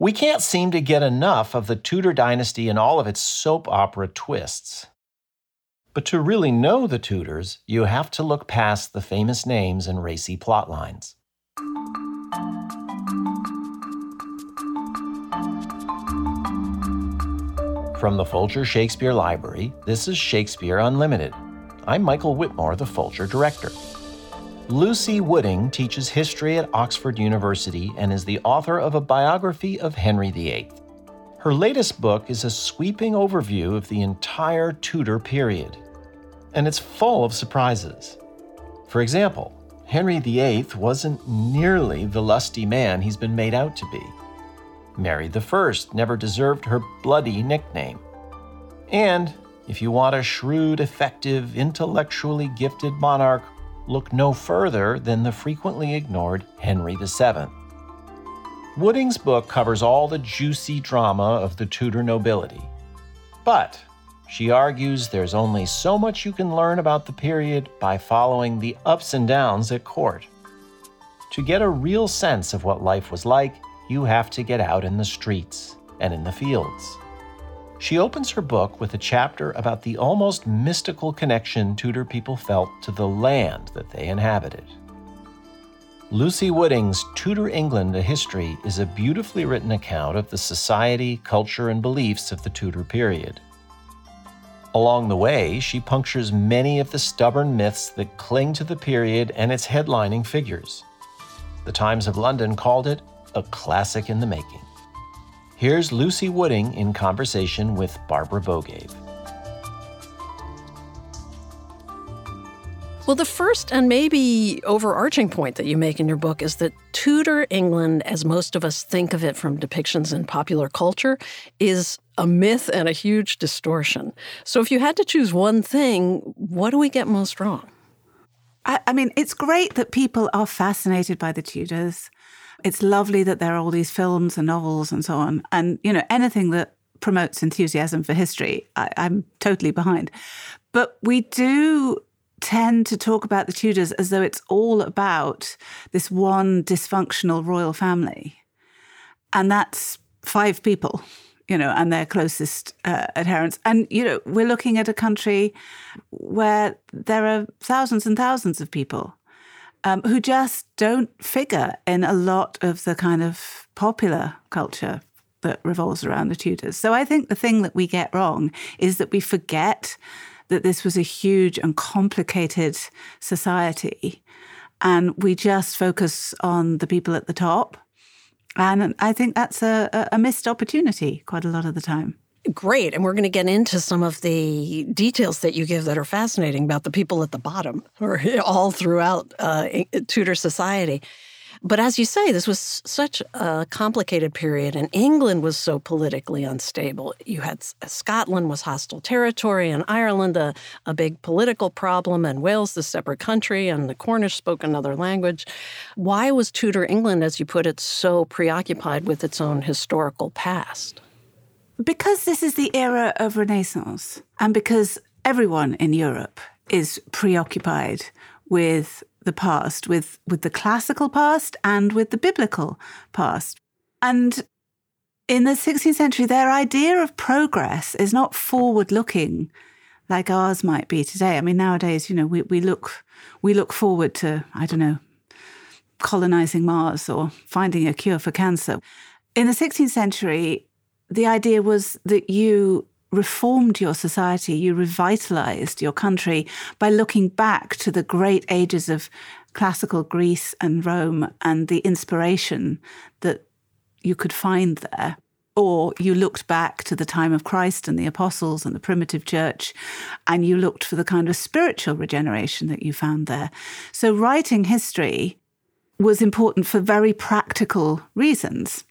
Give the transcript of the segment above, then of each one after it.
We can't seem to get enough of the Tudor dynasty and all of its soap opera twists. But to really know the Tudors, you have to look past the famous names and racy plotlines. From the Folger Shakespeare Library, this is Shakespeare Unlimited. I'm Michael Whitmore, the Folger director. Lucy Wooding teaches history at Oxford University and is the author of a biography of Henry VIII. Her latest book is a sweeping overview of the entire Tudor period, and it's full of surprises. For example, Henry VIII wasn't nearly the lusty man he's been made out to be. Mary I never deserved her bloody nickname. And if you want a shrewd, effective, intellectually gifted monarch, look no further than the frequently ignored Henry VII. Wooding's book covers all the juicy drama of the Tudor nobility. But she argues there's only so much you can learn about the period by following the ups and downs at court. To get a real sense of what life was like, you have to get out in the streets and in the fields. She opens her book with a chapter about the almost mystical connection Tudor people felt to the land that they inhabited. Lucy Wooding's Tudor England A History is a beautifully written account of the society, culture, and beliefs of the Tudor period. Along the way, she punctures many of the stubborn myths that cling to the period and its headlining figures. The Times of London called it a classic in the making. Here's Lucy Wooding in conversation with Barbara Bogaev. Well, the first and maybe overarching point that you make in your book is that Tudor England, as most of us think of it from depictions in popular culture, is a myth and a huge distortion. So, if you had to choose one thing, what do we get most wrong? I, I mean, it's great that people are fascinated by the Tudors. It's lovely that there are all these films and novels and so on. And, you know, anything that promotes enthusiasm for history, I, I'm totally behind. But we do tend to talk about the Tudors as though it's all about this one dysfunctional royal family. And that's five people, you know, and their closest uh, adherents. And, you know, we're looking at a country where there are thousands and thousands of people um, who just don't figure in a lot of the kind of popular culture that revolves around the Tudors. So I think the thing that we get wrong is that we forget that this was a huge and complicated society. And we just focus on the people at the top. And I think that's a, a missed opportunity quite a lot of the time. Great. And we're going to get into some of the details that you give that are fascinating about the people at the bottom or all throughout uh, uh, Tudor society. But as you say, this was such a complicated period, and England was so politically unstable. You had uh, Scotland was hostile territory, and Ireland a, a big political problem, and Wales the separate country, and the Cornish spoke another language. Why was Tudor England, as you put it, so preoccupied with its own historical past? Because this is the era of Renaissance, and because everyone in Europe is preoccupied with the past, with, with the classical past and with the biblical past. And in the 16th century, their idea of progress is not forward looking like ours might be today. I mean, nowadays, you know, we, we look we look forward to, I don't know, colonizing Mars or finding a cure for cancer. In the 16th century, the idea was that you reformed your society, you revitalized your country by looking back to the great ages of classical Greece and Rome and the inspiration that you could find there. Or you looked back to the time of Christ and the apostles and the primitive church, and you looked for the kind of spiritual regeneration that you found there. So, writing history was important for very practical reasons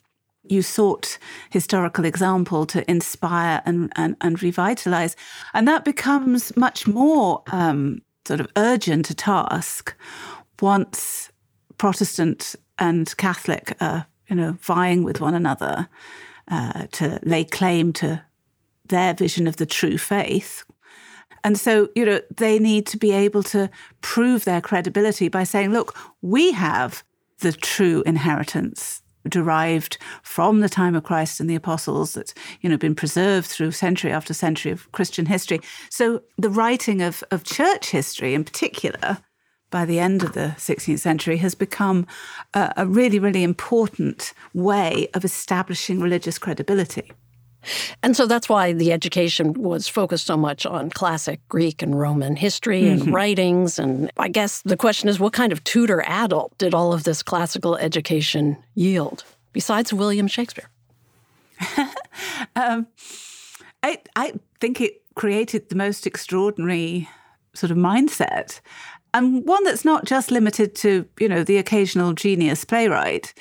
you sought historical example to inspire and, and, and revitalize. And that becomes much more um, sort of urgent a task once Protestant and Catholic are, you know, vying with one another uh, to lay claim to their vision of the true faith. And so, you know, they need to be able to prove their credibility by saying, look, we have the true inheritance derived from the time of Christ and the apostles that's, you know, been preserved through century after century of Christian history. So the writing of, of church history in particular by the end of the 16th century has become a, a really, really important way of establishing religious credibility. And so that's why the education was focused so much on classic Greek and Roman history and mm-hmm. writings. And I guess the question is what kind of Tudor adult did all of this classical education yield, besides William Shakespeare? um, I, I think it created the most extraordinary sort of mindset and one that's not just limited to you know the occasional genius playwright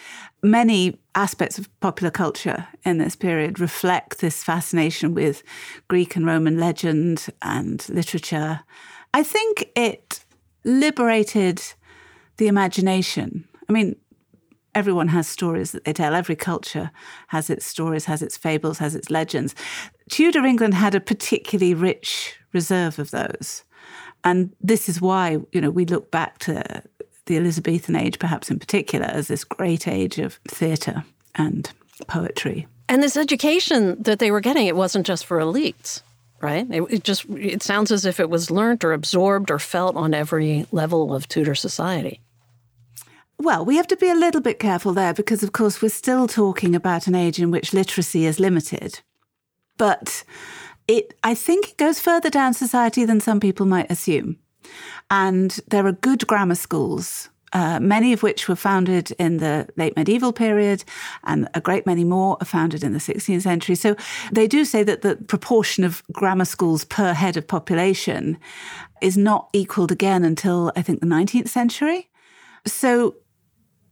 many aspects of popular culture in this period reflect this fascination with Greek and Roman legend and literature. I think it liberated the imagination. I mean, everyone has stories that they tell. Every culture has its stories, has its fables, has its legends. Tudor England had a particularly rich reserve of those. And this is why, you know, we look back to the Elizabethan age, perhaps in particular, as this great age of theatre and poetry. And this education that they were getting, it wasn't just for elites, right? It, it, just it sounds as if it was learnt or absorbed or felt on every level of Tudor society. Well, we have to be a little bit careful there because, of course, we're still talking about an age in which literacy is limited. But it, I think it goes further down society than some people might assume. And there are good grammar schools, uh, many of which were founded in the late medieval period, and a great many more are founded in the 16th century. So they do say that the proportion of grammar schools per head of population is not equaled again until I think the 19th century. So,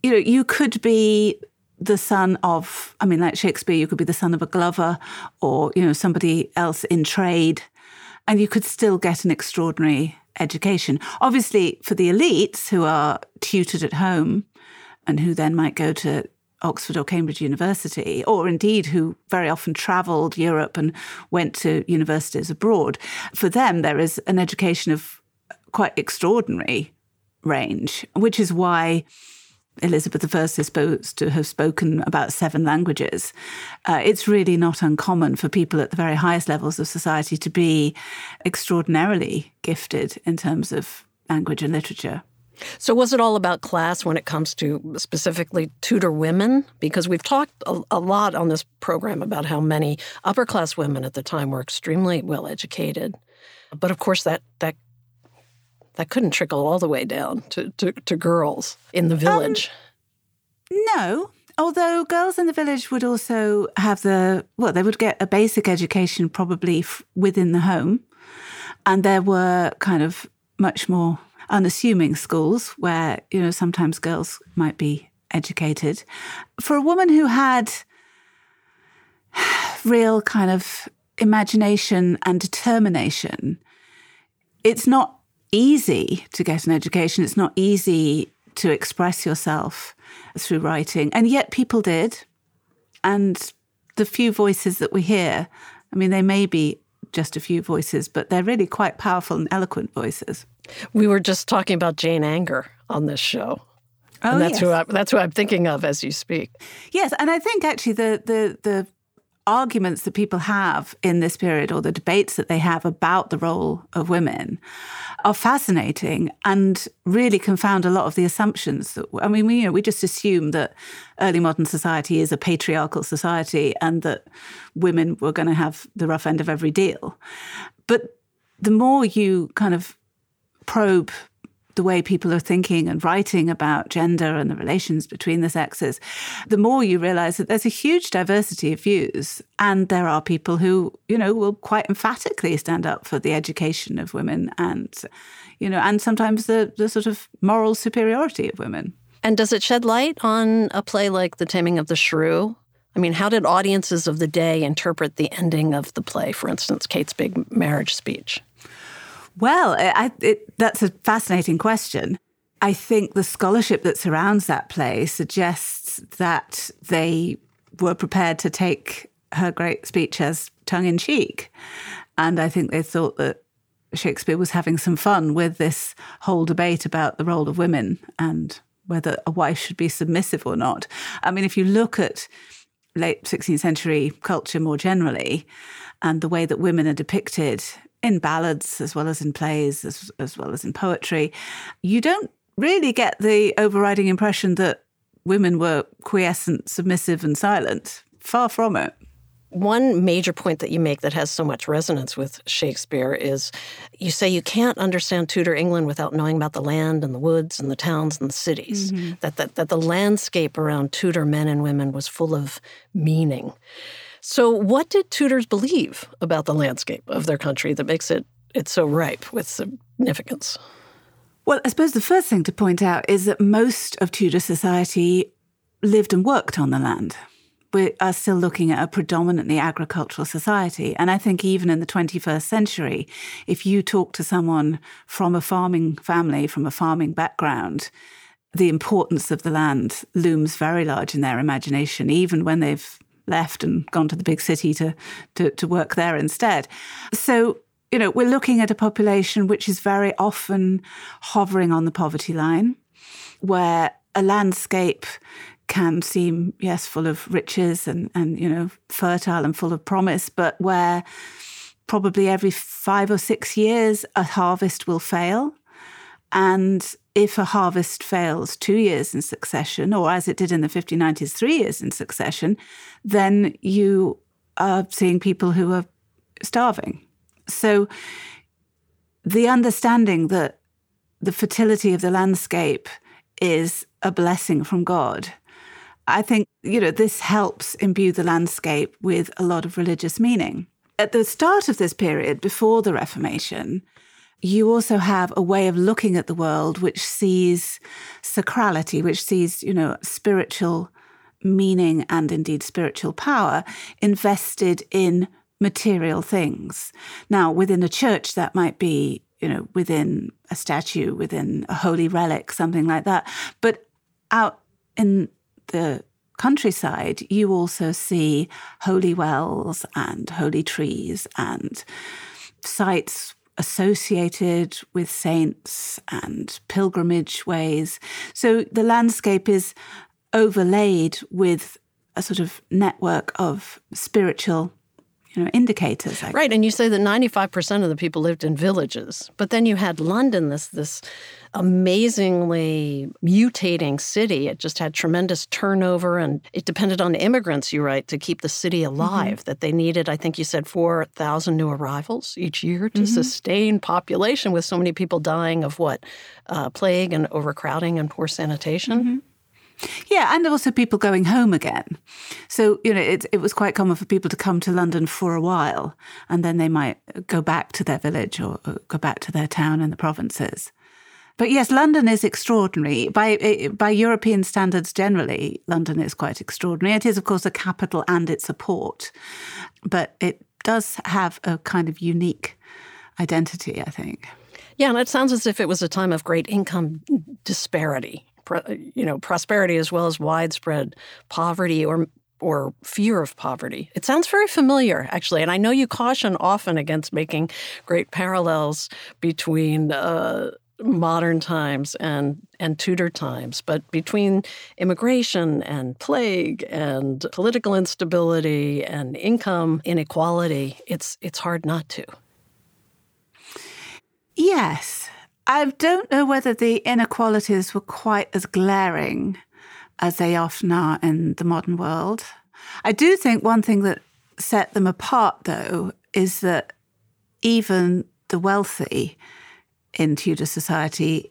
you know, you could be the son of, I mean, like Shakespeare, you could be the son of a glover or, you know, somebody else in trade, and you could still get an extraordinary education. Obviously, for the elites who are tutored at home and who then might go to Oxford or Cambridge University, or indeed who very often travelled Europe and went to universities abroad, for them there is an education of quite extraordinary range, which is why Elizabeth I is supposed to have spoken about seven languages. Uh, it's really not uncommon for people at the very highest levels of society to be extraordinarily gifted in terms of language and literature. So, was it all about class when it comes to specifically Tudor women? Because we've talked a, a, lot on this program about how many upper class women at the time were extremely well educated. But of course, that, that that couldn't trickle all the way down to, to, to girls in the village. Um, no, although girls in the village would also have the well they would get a basic education probably f- within the home. And there were kind of much more unassuming schools where you know sometimes girls might be educated. For a woman who had real kind of imagination and determination it's not easy to get an education. It's not easy to express yourself through writing. And yet people did. And the few voices that we hear, I mean, they may be just a few voices, but they're really quite powerful and eloquent voices. We were just talking about Jane Anger on this show. Oh, and that's yes. who I, that's who I'm thinking of as you speak. Yes, and I think actually the the the arguments that people have in this period or the debates that they have about the role of women are fascinating and really confound a lot of the assumptions that I mean we you know we just assume that early modern society is a patriarchal society and that women were going to have the rough end of every deal. But the more you kind of probe the way people are thinking and writing about gender and the relations between the sexes, the more you realize that there's a huge diversity of views. And there are people who, you know, will quite emphatically stand up for the education of women and, you know, and sometimes the, the sort of moral superiority of women. And does it shed light on a play like The Taming of the Shrew? I mean, how did audiences of the day interpret the ending of the play, for instance, Kate's big marriage speech? Well, I, it, that's a fascinating question. I think the scholarship that surrounds that play suggests that they were prepared to take her great speech as tongue in cheek. And I think they thought that Shakespeare was having some fun with this whole debate about the role of women and whether a wife should be submissive or not. I mean, if you look at late 16th century culture more generally and the way that women are depicted in ballads as well as in plays, as, as well as in poetry, you don't really get the overriding impression that women were quiescent, submissive, and silent. Far from it. One major point that you make that has so much resonance with Shakespeare is you say you can't understand Tudor England without knowing about the land and the woods and the towns and the cities. Mm-hmm. That, that, that the landscape around Tudor men and women was full of meaning. So, what did Tudors believe about the landscape of their country that makes it, it so ripe with significance? Well, I suppose the first thing to point out is that most of Tudor society lived and worked on the land we are still looking at a predominantly agricultural society. And I think even in the 21st century, if you talk to someone from a farming family, from a farming background, the importance of the land looms very large in their imagination, even when they've left and gone to the big city to, to, to work there instead. So, you know, we're looking at a population which is very often hovering on the poverty line, where a landscape can seem, yes, full of riches and, and, you know, fertile and full of promise, but where probably every five or six years a harvest will fail. And if a harvest fails two years in succession, or as it did in the 1590s, three years in succession, then you are seeing people who are starving. So the understanding that the fertility of the landscape is a blessing from God I think, you know, this helps imbue the landscape with a lot of religious meaning. At the start of this period, before the Reformation, you also have a way of looking at the world which sees sacrality, which sees, you know, spiritual meaning and indeed spiritual power invested in material things. Now, within a church, that might be, you know, within a statue, within a holy relic, something like that. But out in the countryside, you also see holy wells and holy trees and sites associated with saints and pilgrimage ways. So the landscape is overlaid with a sort of network of spiritual you know, indicators. Right, and you say that 95% of the people lived in villages. But then you had London, this this amazingly mutating city. It just had tremendous turnover and it depended on immigrants, you write, to keep the city mm-hmm. alive. Mm-hmm. That they needed, I think you said 4,000 new arrivals each year to mm-hmm. sustain population with so many people dying of what? Uh, plague and overcrowding and poor sanitation. Mm-hmm. Yeah, and also people going home again. So, you know, it, it was quite common for people to come to London for a while and then they might go back to their village or, or go back to their town in the provinces. But yes, London is extraordinary. By, eh, by European standards generally, London is quite extraordinary. It is, of course, a capital and it's a port, but it does have a kind of unique identity, I think. Yeah, and it sounds as if it was a time of great income disparity you know, prosperity as well as widespread poverty or or fear of poverty. It sounds very familiar, actually, and I know you caution often against making great parallels between. Uh, modern times and and Tudor times, but between immigration and plague and political instability and income inequality, it's it's hard not to. Yes, I don't know whether the inequalities were quite as glaring as they often are in the modern world. I do think one thing that set them apart, though, is that even the wealthy in Tudor society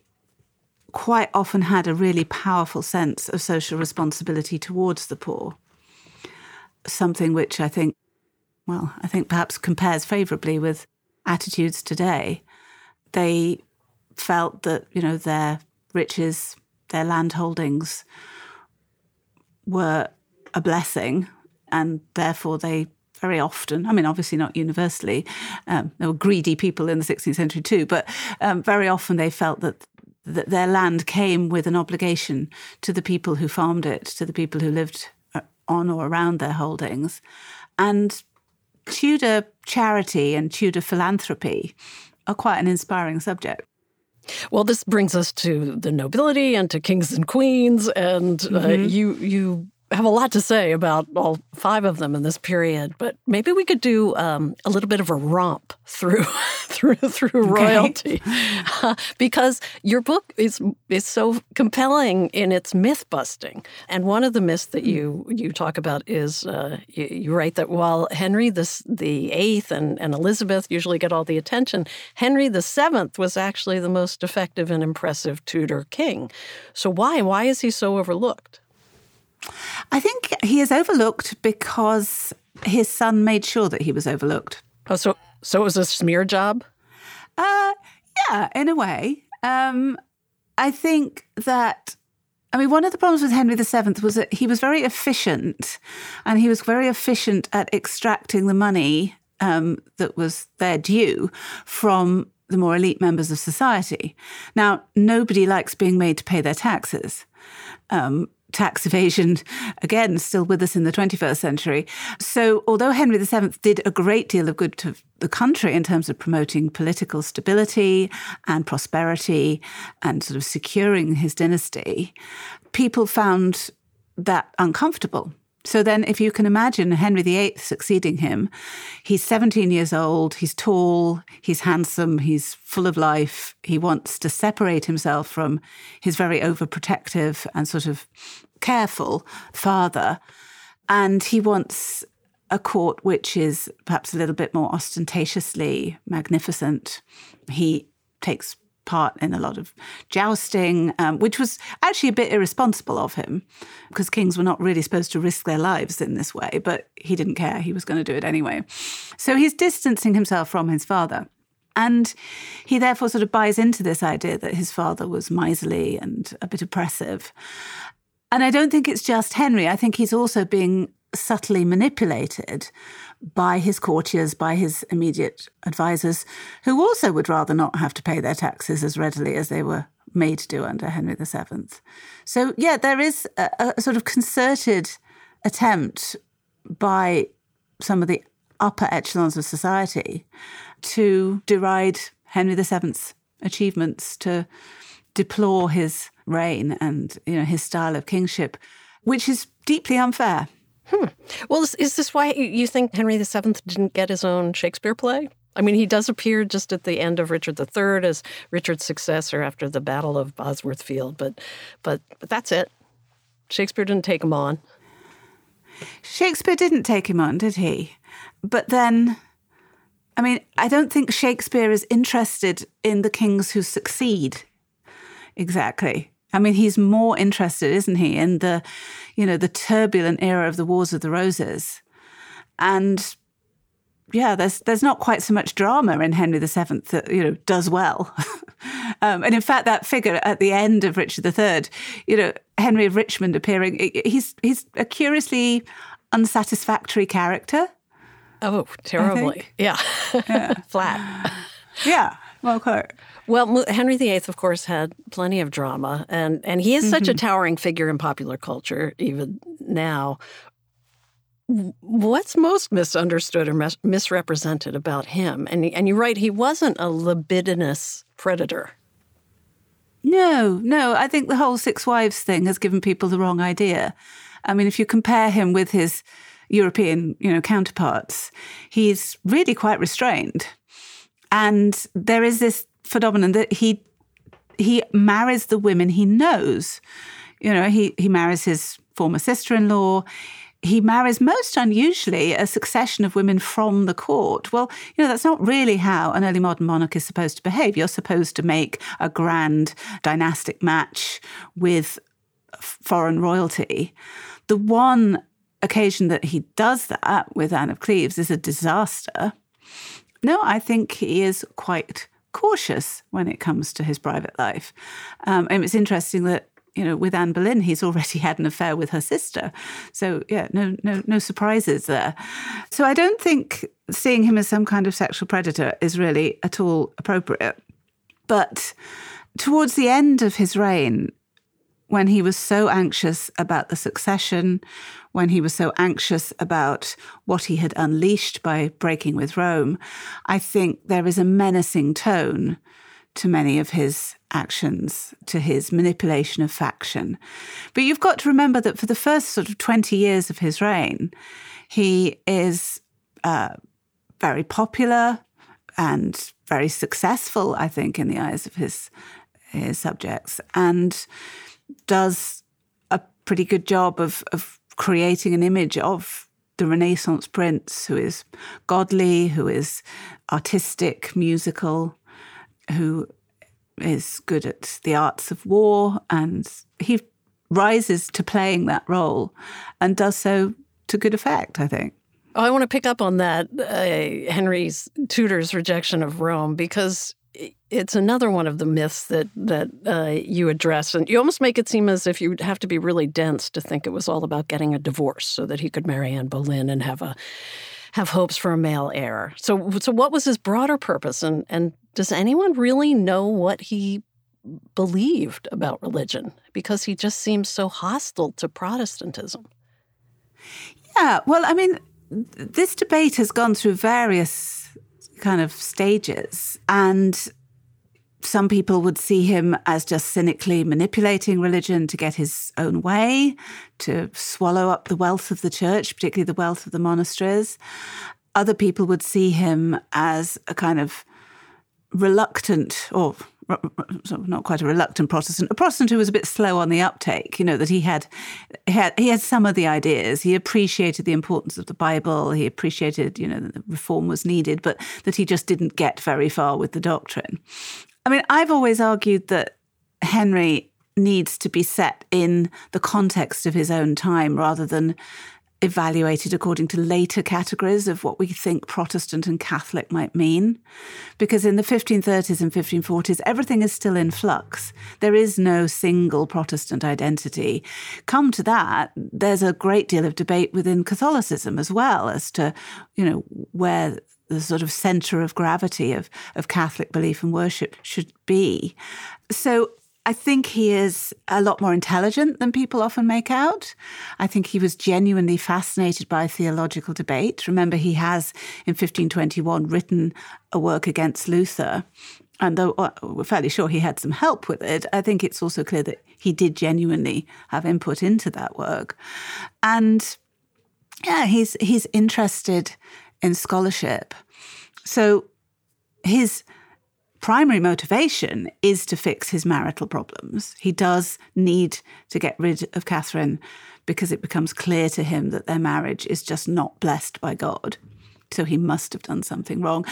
quite often had a really powerful sense of social responsibility towards the poor. Something which I think, well, I think perhaps compares favourably with attitudes today. They felt that you know their riches, their land holdings were a blessing, and therefore they very often, I mean, obviously not universally, um, there were greedy people in the 16th century too, but um, very often they felt that, that their land came with an obligation to the people who farmed it, to the people who lived uh, on or around their holdings. And Tudor charity and Tudor philanthropy are quite an inspiring subject. Well, this brings us to the nobility and to kings and queens, and uh, mm-hmm. you you have a lot to say about all five of them in this period, but maybe we could do um, a little bit of a romp through through through royalty, uh, because your book is is so compelling in its myth busting. And one of the myths that you you talk about is uh, you, you, write that while Henry the the Eighth and, and Elizabeth usually get all the attention, Henry the Seventh was actually the most effective and impressive Tudor king. So why why is he so overlooked? I think he is overlooked because his son made sure that he was overlooked. Oh, so so it was a smear job? Uh, yeah, in a way. Um, I think that. I mean, one of the problems with Henry VII was that he was very efficient, and he was very efficient at extracting the money um, that was their due from the more elite members of society. Now, nobody likes being made to pay their taxes. Um, tax evasion, again, still with us in the 21st century. So, although Henry VII did a great deal of good to the country in terms of promoting political stability and prosperity and sort of securing his dynasty, people found that uncomfortable. So then, if you can imagine Henry VIII succeeding him, he's 17 years old, he's tall, he's handsome, he's full of life. He wants to separate himself from his very overprotective and sort of careful father. And he wants a court which is perhaps a little bit more ostentatiously magnificent. He takes part in a lot of jousting, um, which was actually a bit irresponsible of him because kings were not really supposed to risk their lives in this way, but he didn't care. He was going to do it anyway. So he's distancing himself from his father. And he therefore sort of buys into this idea that his father was miserly and a bit oppressive. And I don't think it's just Henry. I think he's also being subtly manipulated by his courtiers, by his immediate advisors, who also would rather not have to pay their taxes as readily as they were made to do under Henry VII. So, yeah, there is a, a sort of concerted attempt by some of the upper echelons of society to deride Henry VII's achievements, to deplore his reign and you know his style of kingship, which is deeply unfair. Hmm. Well, is, is this why you think Henry VII didn't get his own Shakespeare play? I mean, he does appear just at the end of Richard III as Richard's successor after the Battle of Bosworth Field, but, but, but that's it. Shakespeare didn't take him on. Shakespeare didn't take him on, did he? But then, I mean, I don't think Shakespeare is interested in the kings who succeed exactly. I mean, he's more interested, isn't he, in the, you know, the turbulent era of the Wars of the Roses, and yeah, there's there's not quite so much drama in Henry VII that you know does well, um, and in fact, that figure at the end of Richard III, you know, Henry of Richmond appearing, he's he's a curiously unsatisfactory character. Oh, terribly, yeah, yeah. flat. Yeah, well, quite. Well, Henry VIII, of course, had plenty of drama, and, and he is mm-hmm. such a mm-hmm. towering figure in popular culture, even now. What's most misunderstood or mis- misrepresented about him? And, and you're right, he wasn't a libidinous predator. No, no. I think the whole six wives thing has given people the wrong idea. I mean, if you compare him with his European, you know, counterparts, he's really quite restrained. And there is this phenomenon that he he marries the women he knows. You know, he he marries his former sister-in-law. He marries most unusually a succession of women from the court. Well, you know, that's not really how an early modern monarch is supposed to behave. You're supposed to make a grand dynastic match with foreign royalty. The one occasion that he does that with Anne of Cleves is a disaster. No, I think he is quite cautious when it comes to his private life. Um, and it's interesting that you know, with Anne Boleyn, he's already had an affair with her sister. So yeah, no, no, no surprises there. So I don't think seeing him as some kind of sexual predator is really at all appropriate. But towards the end of his reign, when he was so anxious about the succession, when he was so anxious about what he had unleashed by breaking with Rome, I think there is a menacing tone to many of his actions, to his manipulation of faction. But you've got to remember that for the first sort of 20 years of his reign, he is uh, very popular and very successful, I think, in the eyes of his, his subjects, and does a pretty good job of, of creating an image of the Renaissance prince who is godly, who is artistic, musical, who is good at the arts of war, and he rises to playing that role and does so to good effect, I think. Oh, I want to pick up on that, uh, Henry's Tudor's rejection of Rome, because it's another one of the myths that that uh, you address, and you almost make it seem as if you'd have to be really dense to think it was all about getting a divorce so that he could marry Anne Boleyn and have a have hopes for a male heir. So, so what was his broader purpose, and and does anyone really know what he believed about religion? Because he just seems so hostile to Protestantism. Yeah, well, I mean, this debate has gone through various kind of stages, and some people would see him as just cynically manipulating religion to get his own way, to swallow up the wealth of the church, particularly the wealth of the monasteries. Other people would see him as a kind of reluctant or not quite a reluctant Protestant, a Protestant who was a bit slow on the uptake. You know that he had, he had he had some of the ideas. He appreciated the importance of the Bible. He appreciated you know that reform was needed, but that he just didn't get very far with the doctrine. I mean, I've always argued that Henry needs to be set in the context of his own time rather than evaluated according to later categories of what we think Protestant and Catholic might mean. Because in the 1530s and 1540s, everything is still in flux. There is no single Protestant identity. Come to that, there's a great deal of debate within Catholicism as well as to, you know, where the sort of center of gravity of, of Catholic belief and worship should be. So I think he is a lot more intelligent than people often make out. I think he was genuinely fascinated by theological debate. Remember, he has in 1521 written a work against Luther. And though uh, we're fairly sure he had some help with it, I think it's also clear that he did genuinely have input into that work. And yeah, he's he's interested in scholarship. So his primary motivation is to fix his marital problems. He does need to get rid of Catherine because it becomes clear to him that their marriage is just not blessed by God. So he must have done something wrong.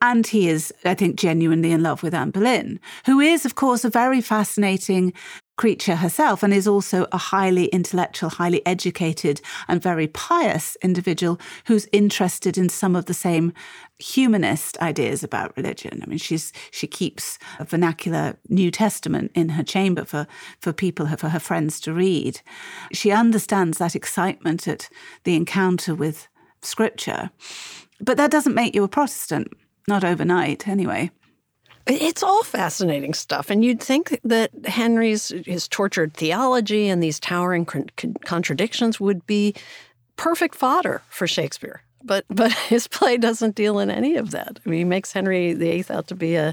And he is, I think, genuinely in love with Anne Boleyn, who is, of course, a very fascinating creature herself and is also a highly intellectual, highly educated, and very pious individual who's interested in some of the same humanist ideas about religion. I mean, she's she keeps a vernacular New Testament in her chamber for for people for her friends to read. She understands that excitement at the encounter with Scripture, but that doesn't make you a Protestant, not overnight, anyway. It's all fascinating stuff, and you'd think that Henry's his tortured theology and these towering con- contradictions would be perfect fodder for Shakespeare. But but his play doesn't deal in any of that. I mean, he makes Henry VIII out to be a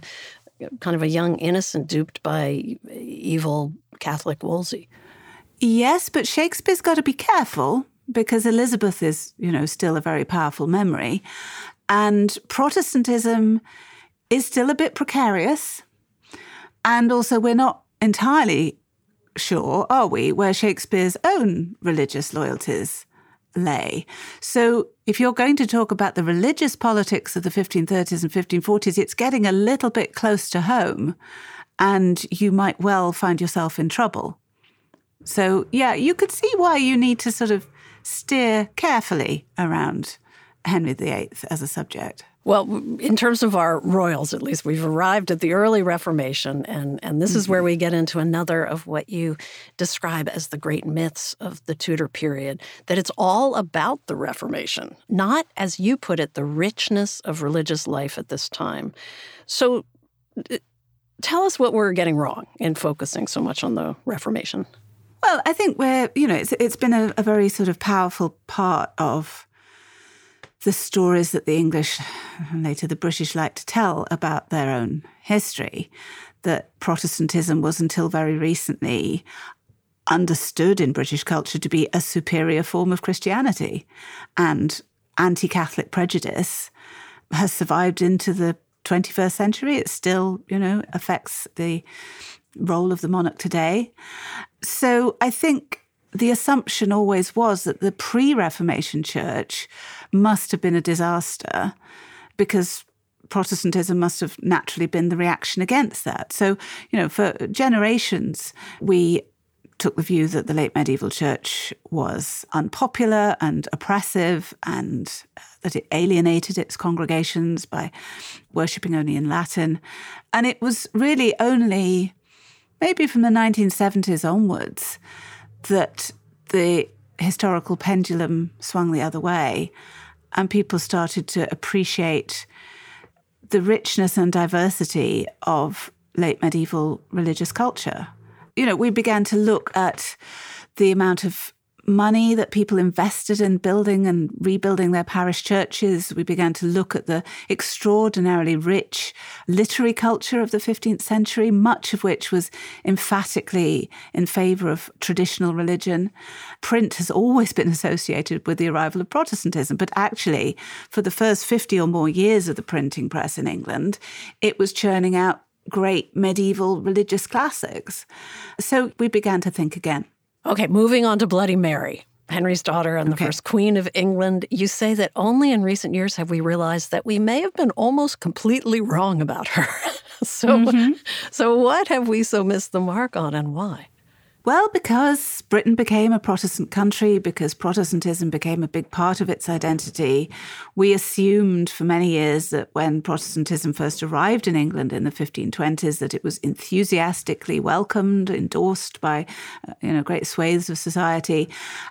kind of a young innocent duped by evil Catholic Wolsey. Yes, but Shakespeare's got to be careful because Elizabeth is, you know, still a very powerful memory, and Protestantism is still a bit precarious. And also, we're not entirely sure, are we, where Shakespeare's own religious loyalties lay. So, if you're going to talk about the religious politics of the 1530s and 1540s, it's getting a little bit close to home, and you might well find yourself in trouble. So, yeah, you could see why you need to sort of steer carefully around Henry VIII as a subject. Well, in terms of our royals, at least, we've arrived at the early Reformation, and, and this mm-hmm. is where mm-hmm. we get into another of what you describe as the great myths of the Tudor period that it's all about the Reformation, not, as you put it, the richness of religious life at this time. So, uh, tell us what we're getting wrong in focusing so much on the Reformation. Well, I think we're, you know, it's, it's been a, a very sort of powerful part of the stories that the English later the British like to tell about their own history, that Protestantism was until very recently understood in British culture to be a superior form of Christianity. And anti Catholic prejudice has survived into the 21st century. It still, you know, affects the role of the monarch today. So I think the assumption always was that the pre Reformation church must have been a disaster because Protestantism must have naturally been the reaction against that. So, you know, for generations, we took the view that the late medieval church was unpopular and oppressive and uh, that it alienated its congregations by worshipping only in Latin. And it was really only maybe from the 1970s onwards that the historical pendulum swung the other way and people started to appreciate the richness and diversity of late medieval religious culture. You know, we began to look at the amount of money that people invested in building and rebuilding their parish churches. We began to look at the extraordinarily rich literary culture of the 15th century, much of which was emphatically in favor of traditional religion. Print has always been associated with the arrival of Protestantism, but actually, for the first 50 or more years of the printing press in England, it was churning out great medieval religious classics. So we began to think again. Okay, moving on to Bloody Mary. Henry's daughter and the okay. first Queen of England, you say that only in recent years have we realized that we may have been almost completely wrong about her. so, mm-hmm. so what have we so missed the mark on and why? Well, because Britain became a Protestant country, because Protestantism became a big part of its identity, we assumed for many years that when Protestantism first arrived in England in the 1520s, that it was enthusiastically welcomed, endorsed by uh, you know great swathes of society,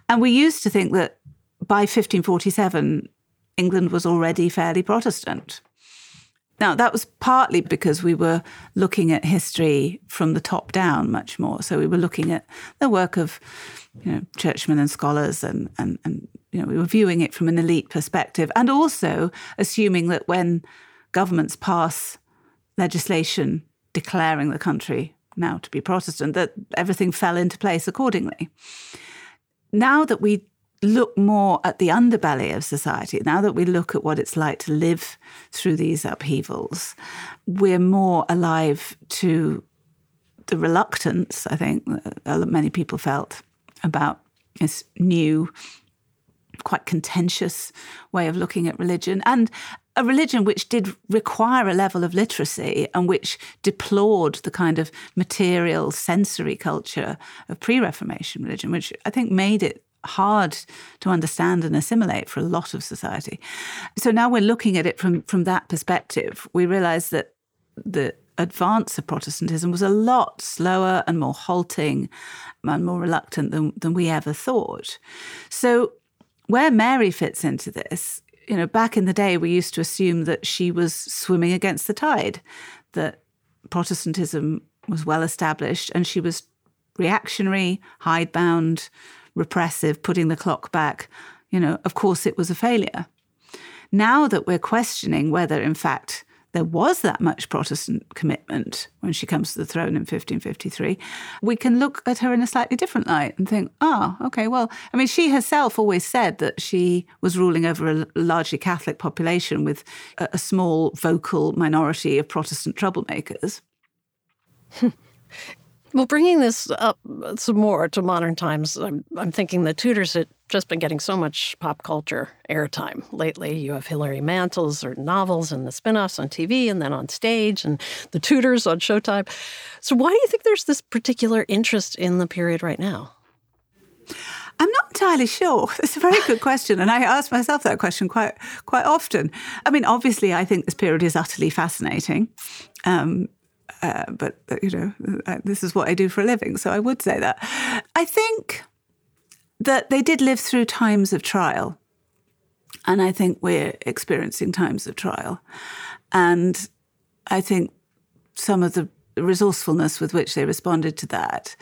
and we used to think that by 1547 England was already fairly Protestant. Now, that was partly because we were looking at history from the top down much more. So we were looking at the work of you know, churchmen and scholars, and, and, and you know, we were viewing it from an elite perspective, and also assuming that when governments pass legislation declaring the country now to be Protestant, that everything fell into place accordingly. Now that we look more at the underbelly of society, now that we look at what it's like to live through these upheavals, we're more alive to the reluctance, I think, that many people felt about this new, quite contentious way of looking at religion. And a religion which did require a level of literacy and which deplored the kind of material sensory culture of pre Reformation religion, which I think made it hard to understand and assimilate for a lot of society. So now we're looking at it from, from that perspective. We realize that the advance of Protestantism was a lot slower and more halting and more reluctant than, than we ever thought. So where Mary fits into this, you know, back in the day, we used to assume that she was swimming against the tide, that Protestantism was well established and she was reactionary, hidebound, repressive, putting the clock back, you know, of course it was a failure. Now that we're questioning whether, in fact, there was that much Protestant commitment when she comes to the throne in 1553, we can look at her in a slightly different light and think, oh, okay, well, I mean, she herself always said that she was ruling over a largely Catholic population with a small vocal minority of Protestant troublemakers. Well, bringing this up some more to modern times, I'm, I'm thinking the Tudors had just been getting so much pop culture airtime lately. You have Hilary Mantel's or novels and the spin offs on TV and then on stage and the Tudors on Showtime. So, why do you think there's this particular interest in the period right now? I'm not entirely sure. It's a very good question, and I ask myself that question quite quite often. I mean, obviously, I think this period is utterly fascinating. Um, uh, but, you know, uh, this is what I do for a living. So I would say that. I think that they did live through times of trial. And I think we're experiencing times of trial. And I think some of the resourcefulness with which they responded to that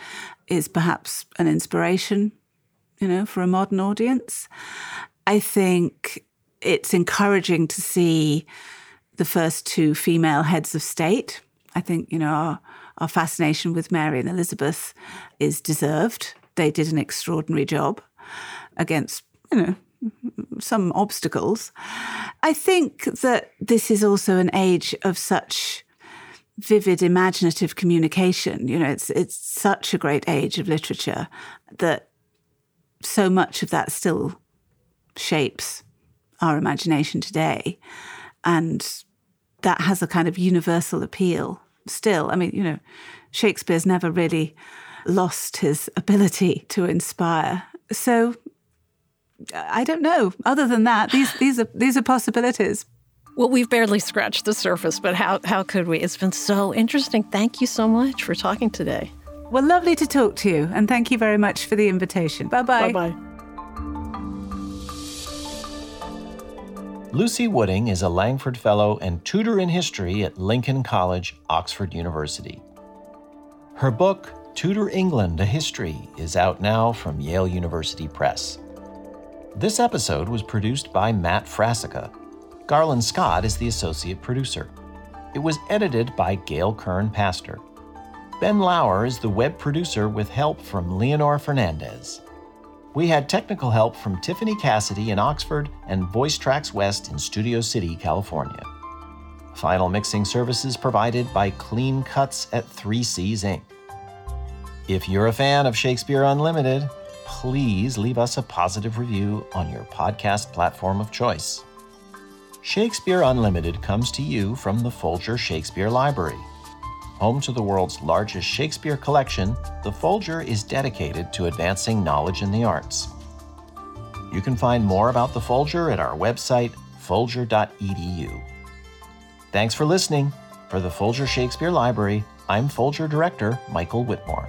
is perhaps an inspiration, you know, for a modern audience. I think it's encouraging to see the first two female heads of state. I think, you know, our, our fascination with Mary and Elizabeth is deserved. They did an extraordinary job against, you know, some obstacles. I think that this is also an age of such vivid imaginative communication. You know, it's it's such a great age of literature that so much of that still shapes our imagination today. And that has a kind of universal appeal still. I mean, you know, Shakespeare's never really lost his ability to inspire. So I don't know. Other than that, these these are these are possibilities. Well, we've barely scratched the surface, but how how could we? It's been so interesting. Thank you so much for talking today. Well, lovely to talk to you, and thank you very much for the invitation. Bye bye. Bye bye. Lucy Wooding is a Langford Fellow and tutor in history at Lincoln College, Oxford University. Her book, Tudor England A History, is out now from Yale University Press. This episode was produced by Matt Frassica. Garland Scott is the associate producer. It was edited by Gail Kern Paster. Ben Lauer is the web producer with help from Leonor Fernandez. We had technical help from Tiffany Cassidy in Oxford and Voice Tracks West in Studio City, California. Final mixing services provided by Clean Cuts at 3Cs Inc. If you're a fan of Shakespeare Unlimited, please leave us a positive review on your podcast platform of choice. Shakespeare Unlimited comes to you from the Folger Shakespeare Library Home to the world's largest Shakespeare collection, the Folger is dedicated to advancing knowledge in the arts. You can find more about the Folger at our website, folger.edu. Thanks for listening. For the Folger Shakespeare Library, I'm Folger Director Michael Witmore.